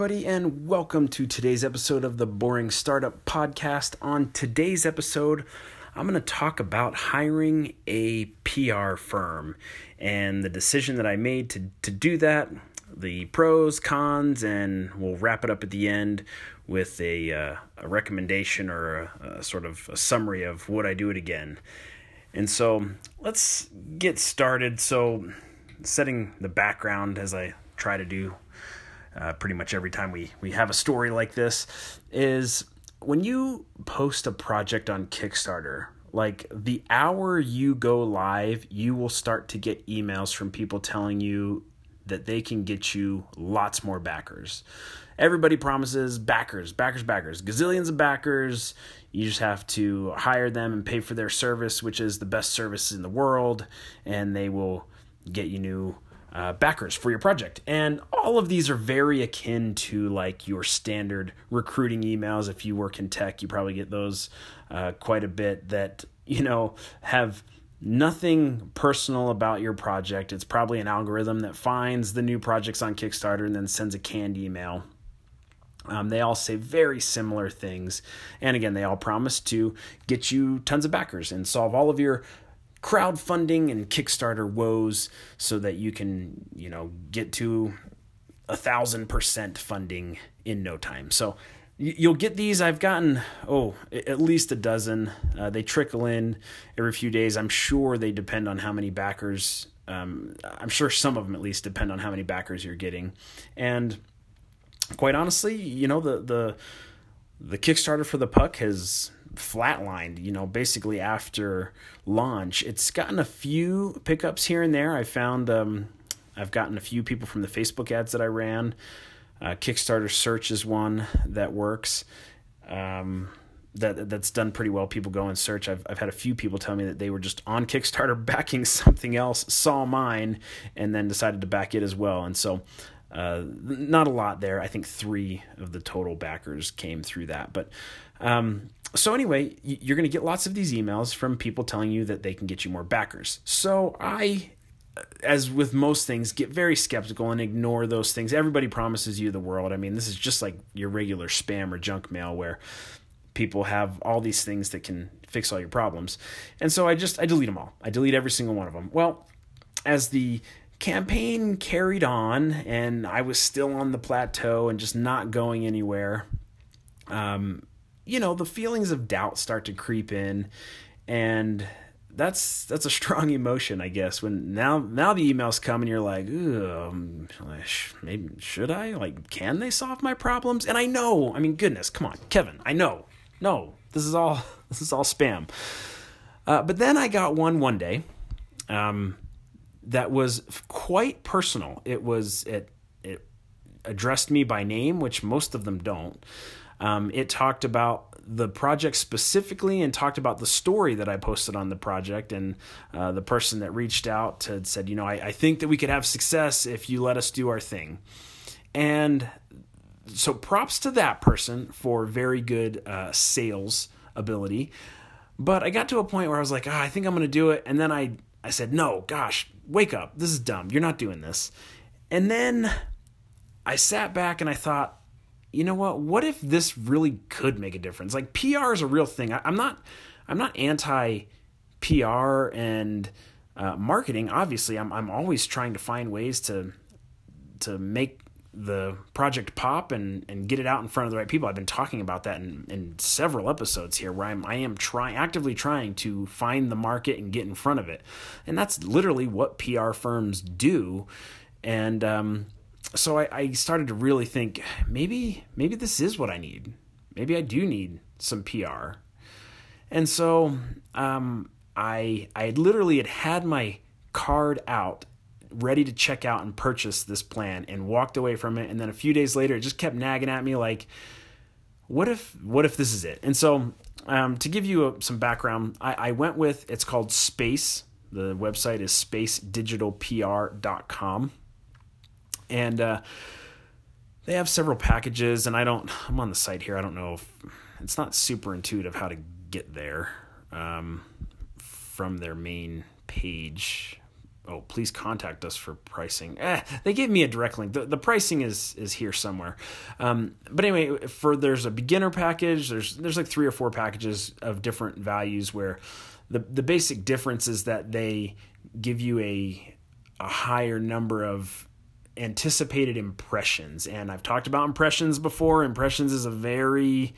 everybody, and welcome to today's episode of the Boring Startup Podcast. On today's episode, I'm going to talk about hiring a PR firm and the decision that I made to, to do that, the pros, cons, and we'll wrap it up at the end with a, uh, a recommendation or a, a sort of a summary of would I do it again. And so let's get started. So, setting the background as I try to do uh, pretty much every time we, we have a story like this is when you post a project on Kickstarter, like the hour you go live, you will start to get emails from people telling you that they can get you lots more backers. Everybody promises backers, backers, backers, gazillions of backers. You just have to hire them and pay for their service, which is the best service in the world, and they will get you new uh, backers for your project. And all of these are very akin to like your standard recruiting emails. If you work in tech, you probably get those uh, quite a bit that, you know, have nothing personal about your project. It's probably an algorithm that finds the new projects on Kickstarter and then sends a canned email. Um, they all say very similar things. And again, they all promise to get you tons of backers and solve all of your crowdfunding and Kickstarter woes so that you can, you know, get to a thousand percent funding in no time. So you'll get these. I've gotten, oh, at least a dozen. Uh, they trickle in every few days. I'm sure they depend on how many backers. Um, I'm sure some of them at least depend on how many backers you're getting. And quite honestly, you know, the, the, the Kickstarter for the puck has flatlined, you know, basically after launch. It's gotten a few pickups here and there. I found um, I've gotten a few people from the Facebook ads that I ran. Uh, Kickstarter search is one that works. Um, that that's done pretty well. People go and search. I've I've had a few people tell me that they were just on Kickstarter backing something else, saw mine, and then decided to back it as well. And so, uh, not a lot there. I think three of the total backers came through that. But um, so anyway, you're going to get lots of these emails from people telling you that they can get you more backers. So I as with most things, get very skeptical and ignore those things. Everybody promises you the world. I mean, this is just like your regular spam or junk mail where people have all these things that can fix all your problems. And so I just I delete them all. I delete every single one of them. Well, as the campaign carried on and I was still on the plateau and just not going anywhere, um, you know, the feelings of doubt start to creep in and that's that's a strong emotion, I guess. When now now the emails come and you're like, um, maybe should I? Like, can they solve my problems? And I know, I mean, goodness, come on, Kevin, I know, no, this is all this is all spam. Uh, but then I got one one day, um, that was quite personal. It was it it addressed me by name, which most of them don't. Um, it talked about the project specifically and talked about the story that I posted on the project. And uh, the person that reached out had said, you know, I, I think that we could have success if you let us do our thing. And so props to that person for very good uh, sales ability. But I got to a point where I was like, oh, I think I'm going to do it. And then I, I said, no, gosh, wake up. This is dumb. You're not doing this. And then I sat back and I thought, you know what? What if this really could make a difference? Like PR is a real thing. I, am not I'm not anti PR and uh, marketing. Obviously, I'm I'm always trying to find ways to to make the project pop and and get it out in front of the right people. I've been talking about that in, in several episodes here where I'm I am trying actively trying to find the market and get in front of it. And that's literally what PR firms do. And um, so I, I started to really think maybe maybe this is what I need. Maybe I do need some PR. And so um, I I literally had had my card out ready to check out and purchase this plan and walked away from it. And then a few days later it just kept nagging at me like what if what if this is it? And so um, to give you a, some background I, I went with it's called space. The website is spacedigitalpr.com and uh, they have several packages and i don't i'm on the site here. I don't know if it's not super intuitive how to get there um, from their main page oh please contact us for pricing. Eh, they gave me a direct link. The, the pricing is is here somewhere. Um, but anyway for there's a beginner package. There's there's like three or four packages of different values where the the basic difference is that they give you a a higher number of anticipated impressions. And I've talked about impressions before. Impressions is a very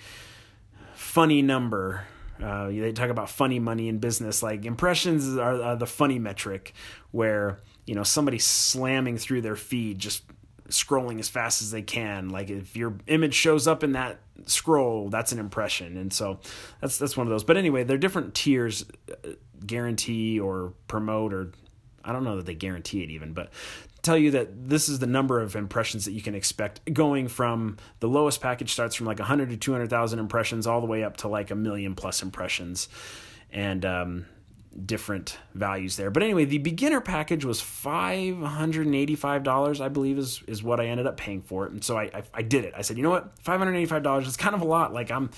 funny number uh, they talk about funny money in business. Like impressions are, are the funny metric, where you know somebody slamming through their feed, just scrolling as fast as they can. Like if your image shows up in that scroll, that's an impression, and so that's that's one of those. But anyway, there are different tiers, uh, guarantee or promote or I don't know that they guarantee it even, but tell you that this is the number of impressions that you can expect going from the lowest package starts from like 100 to 200,000 impressions all the way up to like a million plus impressions and um, different values there. But anyway, the beginner package was $585, I believe is is what I ended up paying for it. And so I I, I did it. I said, "You know what? $585 is kind of a lot. Like I'm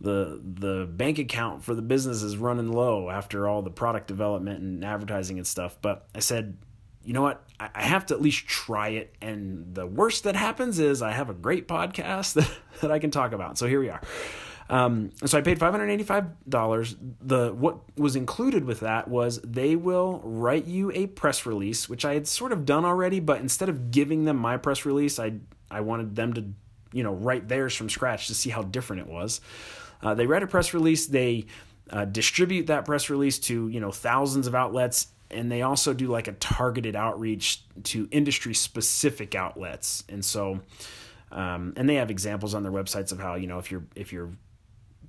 the the bank account for the business is running low after all the product development and advertising and stuff." But I said, you know what? I have to at least try it. And the worst that happens is I have a great podcast that, that I can talk about. So here we are. Um, so I paid five hundred eighty-five dollars. The what was included with that was they will write you a press release, which I had sort of done already, but instead of giving them my press release, I I wanted them to you know write theirs from scratch to see how different it was. Uh, they write a press release. They uh, distribute that press release to you know thousands of outlets and they also do like a targeted outreach to industry specific outlets. And so um, and they have examples on their websites of how you know if you're if you're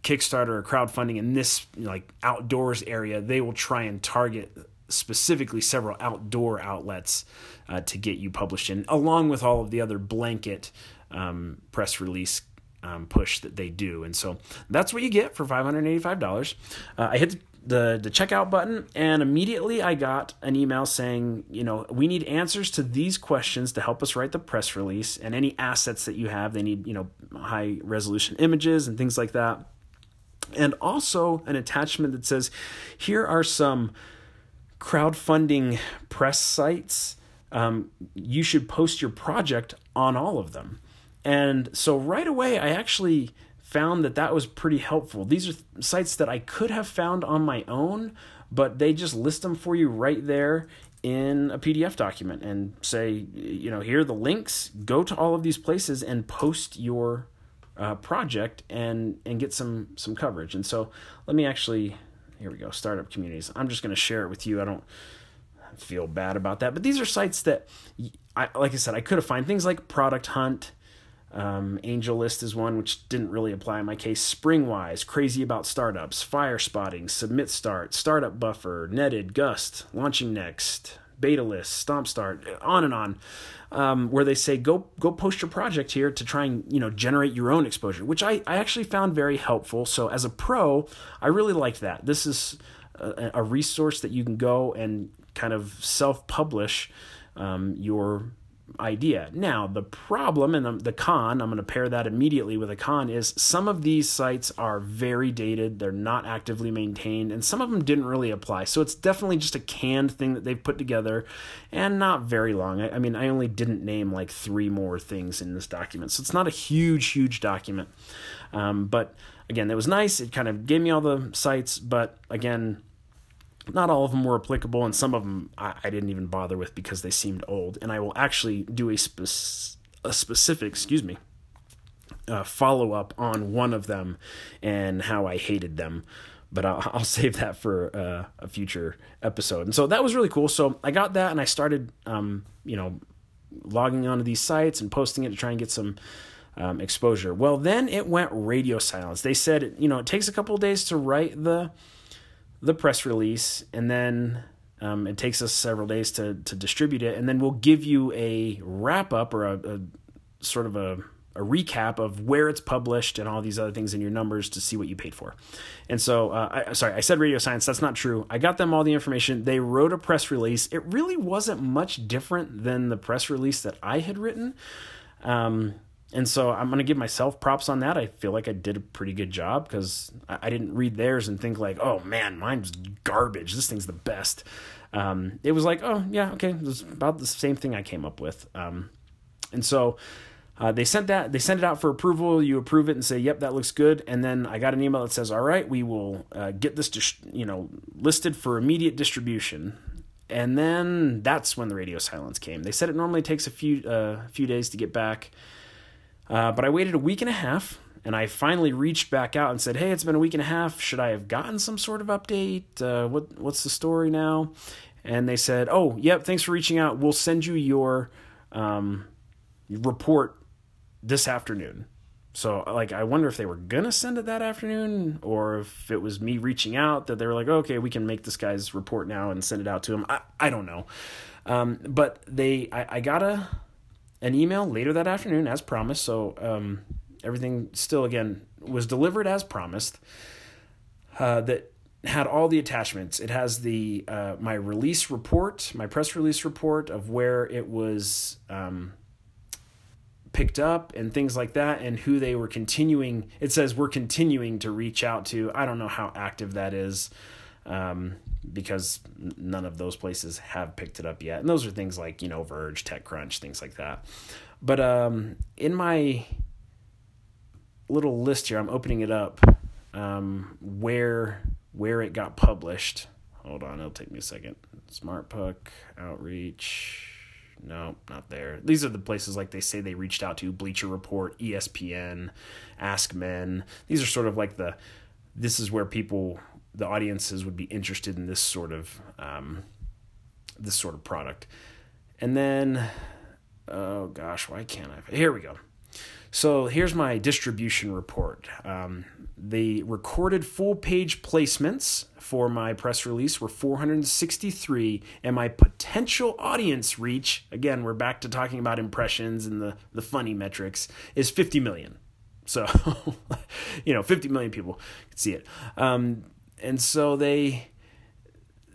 kickstarter or crowdfunding in this like outdoors area they will try and target specifically several outdoor outlets uh, to get you published in along with all of the other blanket um, press release um, push that they do. And so that's what you get for $585 uh, i hit the the checkout button and immediately I got an email saying, you know, we need answers to these questions to help us write the press release and any assets that you have. They need, you know, high resolution images and things like that. And also an attachment that says, here are some crowdfunding press sites. Um, you should post your project on all of them. And so right away, I actually found that that was pretty helpful. These are sites that I could have found on my own, but they just list them for you right there in a PDF document and say, you know, here are the links. Go to all of these places and post your uh, project and and get some some coverage. And so let me actually here we go startup communities. I'm just going to share it with you. I don't feel bad about that, but these are sites that I like I said I could have found things like Product Hunt um, AngelList is one which didn't really apply in my case. Springwise, Crazy About Startups, Fire Spotting, Submit Start, Startup Buffer, Netted, Gust, Launching Next, Beta List, Stomp Start, on and on, um, where they say go go post your project here to try and you know generate your own exposure, which I, I actually found very helpful. So as a pro, I really liked that. This is a, a resource that you can go and kind of self publish um, your idea. Now, the problem and the, the con, I'm going to pair that immediately with a con, is some of these sites are very dated, they're not actively maintained, and some of them didn't really apply. So it's definitely just a canned thing that they've put together and not very long. I, I mean, I only didn't name like three more things in this document. So it's not a huge, huge document. Um, but again, it was nice. It kind of gave me all the sites, but again, not all of them were applicable, and some of them I, I didn't even bother with because they seemed old. And I will actually do a, spe- a specific, excuse me, uh, follow up on one of them and how I hated them. But I'll, I'll save that for uh, a future episode. And so that was really cool. So I got that and I started, um, you know, logging onto these sites and posting it to try and get some um, exposure. Well, then it went radio silence. They said, you know, it takes a couple days to write the the press release, and then um, it takes us several days to to distribute it, and then we'll give you a wrap up or a, a sort of a a recap of where it's published and all these other things in your numbers to see what you paid for. And so, uh, I, sorry, I said Radio science. That's not true. I got them all the information. They wrote a press release. It really wasn't much different than the press release that I had written. Um, and so I'm going to give myself props on that. I feel like I did a pretty good job because I, didn't read theirs and think like, oh man, mine's garbage. This thing's the best. Um, it was like, oh yeah, okay, it was about the same thing I came up with. Um, and so uh, they sent that they sent it out for approval. You approve it and say, "Yep, that looks good." And then I got an email that says, "All right, we will uh, get this, dis- you know, listed for immediate distribution." And then that's when the radio silence came. They said it normally takes a few uh, few days to get back, uh, but I waited a week and a half, and I finally reached back out and said, "Hey, it's been a week and a half. Should I have gotten some sort of update? Uh, what what's the story now?" And they said, "Oh, yep, thanks for reaching out. We'll send you your." Um, report this afternoon. So like I wonder if they were gonna send it that afternoon or if it was me reaching out that they were like, okay, we can make this guy's report now and send it out to him. I, I don't know. Um, but they I, I got a an email later that afternoon as promised. So um, everything still again was delivered as promised. Uh, that had all the attachments. It has the uh, my release report, my press release report of where it was um, picked up and things like that and who they were continuing it says we're continuing to reach out to i don't know how active that is um, because none of those places have picked it up yet. And those are things like you know verge techcrunch things like that. But um, in my little list here i'm opening it up um, where where it got published. Hold on it'll take me a second. Smart puck outreach. No, not there. These are the places like they say they reached out to Bleacher Report, ESPN, Ask Men. These are sort of like the this is where people the audiences would be interested in this sort of um, this sort of product. And then oh gosh, why can't I? Here we go. So here's my distribution report. Um, the recorded full page placements for my press release were 463, and my potential audience reach, again, we're back to talking about impressions and the, the funny metrics, is 50 million. So, you know, 50 million people can see it. Um, and so they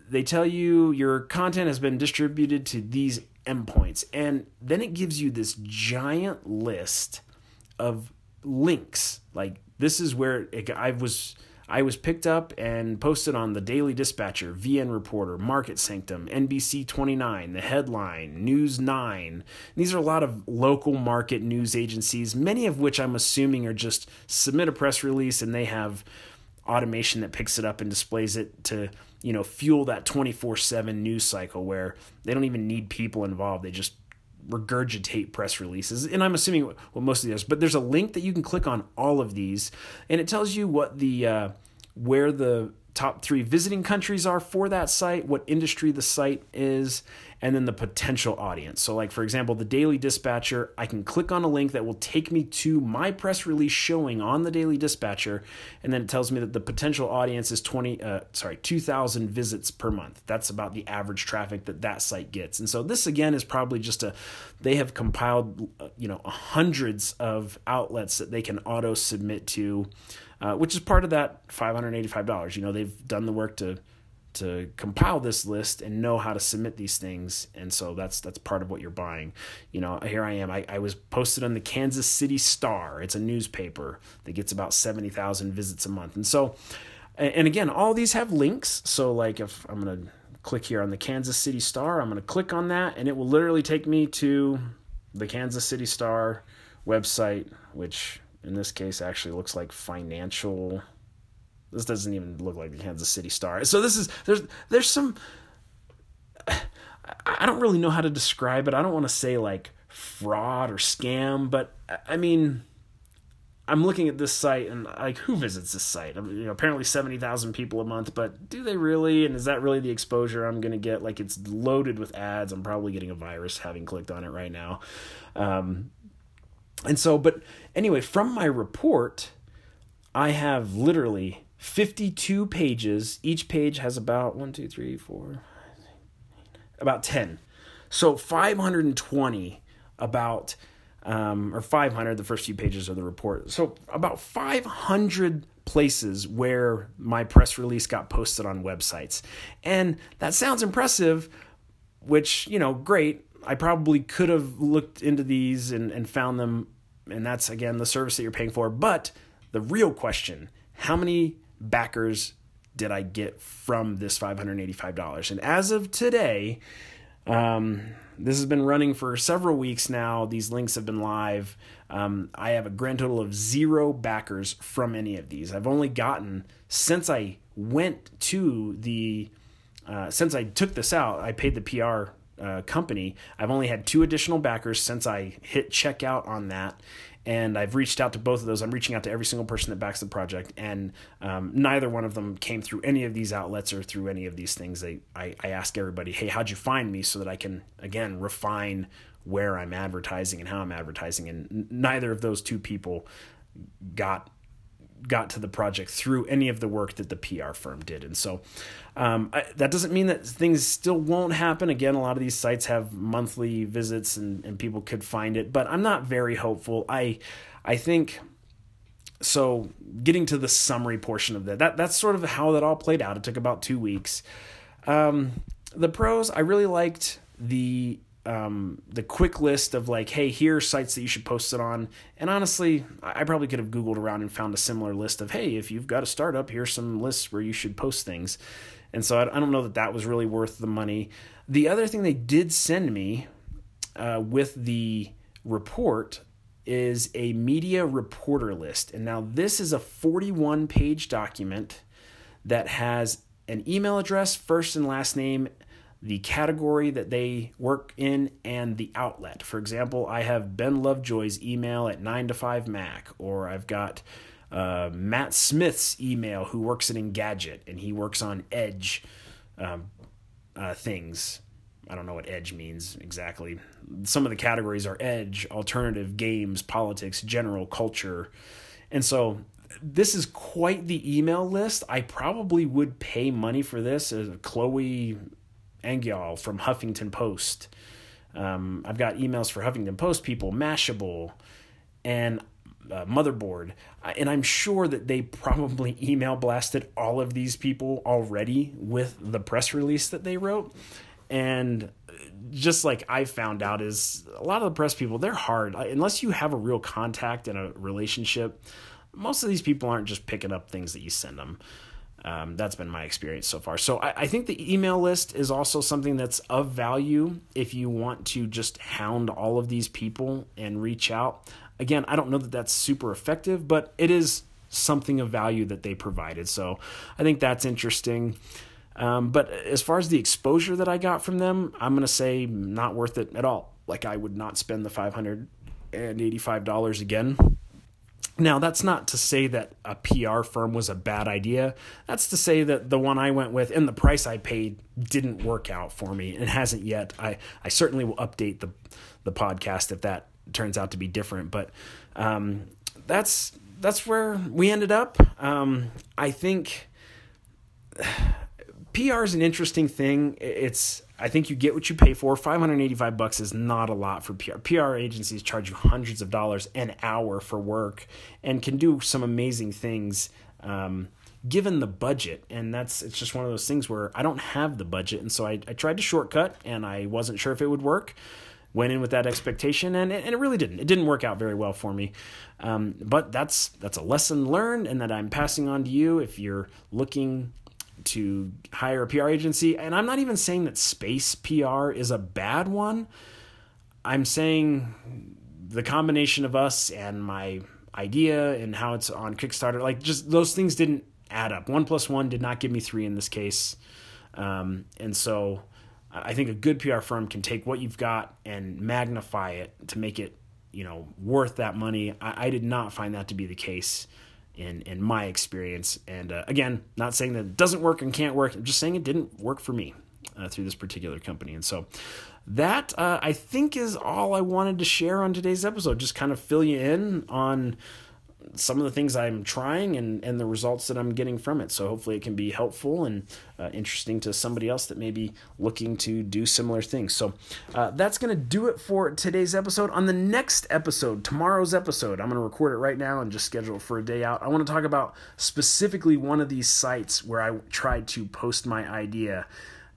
they tell you your content has been distributed to these endpoints and then it gives you this giant list of links like this is where it, I was I was picked up and posted on the Daily Dispatcher, VN Reporter, Market Sanctum, NBC 29, The Headline, News 9. These are a lot of local market news agencies, many of which I'm assuming are just submit a press release and they have automation that picks it up and displays it to, you know, fuel that 24/7 news cycle where they don't even need people involved. They just regurgitate press releases and i'm assuming what most of these but there's a link that you can click on all of these and it tells you what the uh, where the top three visiting countries are for that site, what industry the site is, and then the potential audience. So, like for example, the Daily Dispatcher, I can click on a link that will take me to my press release showing on the Daily Dispatcher, and then it tells me that the potential audience is twenty, uh, sorry, two thousand visits per month. That's about the average traffic that that site gets. And so this again is probably just a, they have compiled, uh, you know, hundreds of outlets that they can auto submit to uh, which is part of that $585. You know, they've done the work to to compile this list and know how to submit these things. And so that's that's part of what you're buying. You know here i am. I, I was posted on the kansas city star. It's a newspaper that gets about 70000 visits a month. And so and again all these have links. So like if i'm going to click here on the kansas city star i'm going to click on that and it will literally take me to the kansas city star website which in this case actually looks like financial this doesn't even look like the Kansas City Star. So this is there's there's some I don't really know how to describe it. I don't want to say like fraud or scam, but I mean I'm looking at this site and like who visits this site? I mean, you know, apparently 70,000 people a month, but do they really and is that really the exposure I'm going to get? Like it's loaded with ads. I'm probably getting a virus having clicked on it right now. Um, and so, but anyway, from my report, I have literally 52 pages. Each page has about one, two, three, four, about 10. So 520 about, um, or 500, the first few pages of the report. So about 500 places where my press release got posted on websites. And that sounds impressive, which, you know, great. I probably could have looked into these and, and found them and that's again the service that you're paying for. But the real question how many backers did I get from this $585? And as of today, um, this has been running for several weeks now. These links have been live. Um, I have a grand total of zero backers from any of these. I've only gotten, since I went to the, uh, since I took this out, I paid the PR uh, company. I've only had two additional backers since I hit checkout on that, and I've reached out to both of those. I'm reaching out to every single person that backs the project, and um, neither one of them came through any of these outlets or through any of these things. They, I, I ask everybody, hey, how'd you find me, so that I can again refine where I'm advertising and how I'm advertising, and neither of those two people got got to the project through any of the work that the PR firm did. And so um, I, that doesn't mean that things still won't happen. Again, a lot of these sites have monthly visits and, and people could find it, but I'm not very hopeful. I, I think so getting to the summary portion of that, that that's sort of how that all played out. It took about two weeks. Um, the pros, I really liked the um, the quick list of like, hey, here are sites that you should post it on. And honestly, I probably could have Googled around and found a similar list of, hey, if you've got a startup, here's some lists where you should post things. And so I, don't know that that was really worth the money. The other thing they did send me uh, with the report is a media reporter list. And now this is a 41 page document that has an email address, first and last name, the category that they work in and the outlet. For example, I have Ben Lovejoy's email at 9 to 5 Mac, or I've got uh, Matt Smith's email who works at Engadget and he works on Edge um, uh, things. I don't know what Edge means exactly. Some of the categories are Edge, alternative, games, politics, general, culture. And so this is quite the email list. I probably would pay money for this. Chloe Angyal from Huffington Post. Um, I've got emails for Huffington Post people, Mashable, and uh, Motherboard. And I'm sure that they probably email blasted all of these people already with the press release that they wrote. And just like I found out, is a lot of the press people, they're hard. Unless you have a real contact and a relationship, most of these people aren't just picking up things that you send them. Um, that's been my experience so far. So I, I, think the email list is also something that's of value if you want to just hound all of these people and reach out. Again, I don't know that that's super effective, but it is something of value that they provided. So I think that's interesting. Um, but as far as the exposure that I got from them, I'm going to say not worth it at all. Like I would not spend the $585 again now, that's not to say that a PR firm was a bad idea. That's to say that the one I went with and the price I paid didn't work out for me and hasn't yet. I, I certainly will update the, the podcast if that turns out to be different. But um, that's, that's where we ended up. Um, I think PR is an interesting thing. It's I think you get what you pay for. 585 bucks is not a lot for PR. PR agencies charge you hundreds of dollars an hour for work and can do some amazing things um, given the budget. And that's it's just one of those things where I don't have the budget, and so I, I tried to shortcut, and I wasn't sure if it would work. Went in with that expectation, and it, and it really didn't. It didn't work out very well for me. Um, but that's that's a lesson learned, and that I'm passing on to you if you're looking to hire a PR agency. And I'm not even saying that space PR is a bad one. I'm saying the combination of us and my idea and how it's on Kickstarter, like just those things didn't add up. One plus one did not give me three in this case. Um, and so I think a good PR firm can take what you've got and magnify it to make it, you know, worth that money. I, I did not find that to be the case in in my experience. And uh, again, not saying that it doesn't work and can't work. I'm just saying it didn't work for me uh, through this particular company. And so that uh, I think is all I wanted to share on today's episode. Just kind of fill you in on some of the things I'm trying and, and the results that I'm getting from it. So hopefully it can be helpful and uh, interesting to somebody else that may be looking to do similar things. So uh, that's going to do it for today's episode. On the next episode, tomorrow's episode, I'm going to record it right now and just schedule for a day out. I want to talk about specifically one of these sites where I tried to post my idea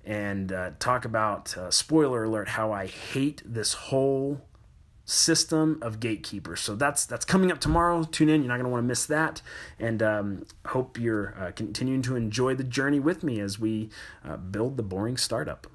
and uh, talk about, uh, spoiler alert, how I hate this whole system of gatekeepers. So that's that's coming up tomorrow. Tune in; you're not going to want to miss that. And um, hope you're uh, continuing to enjoy the journey with me as we uh, build the boring startup.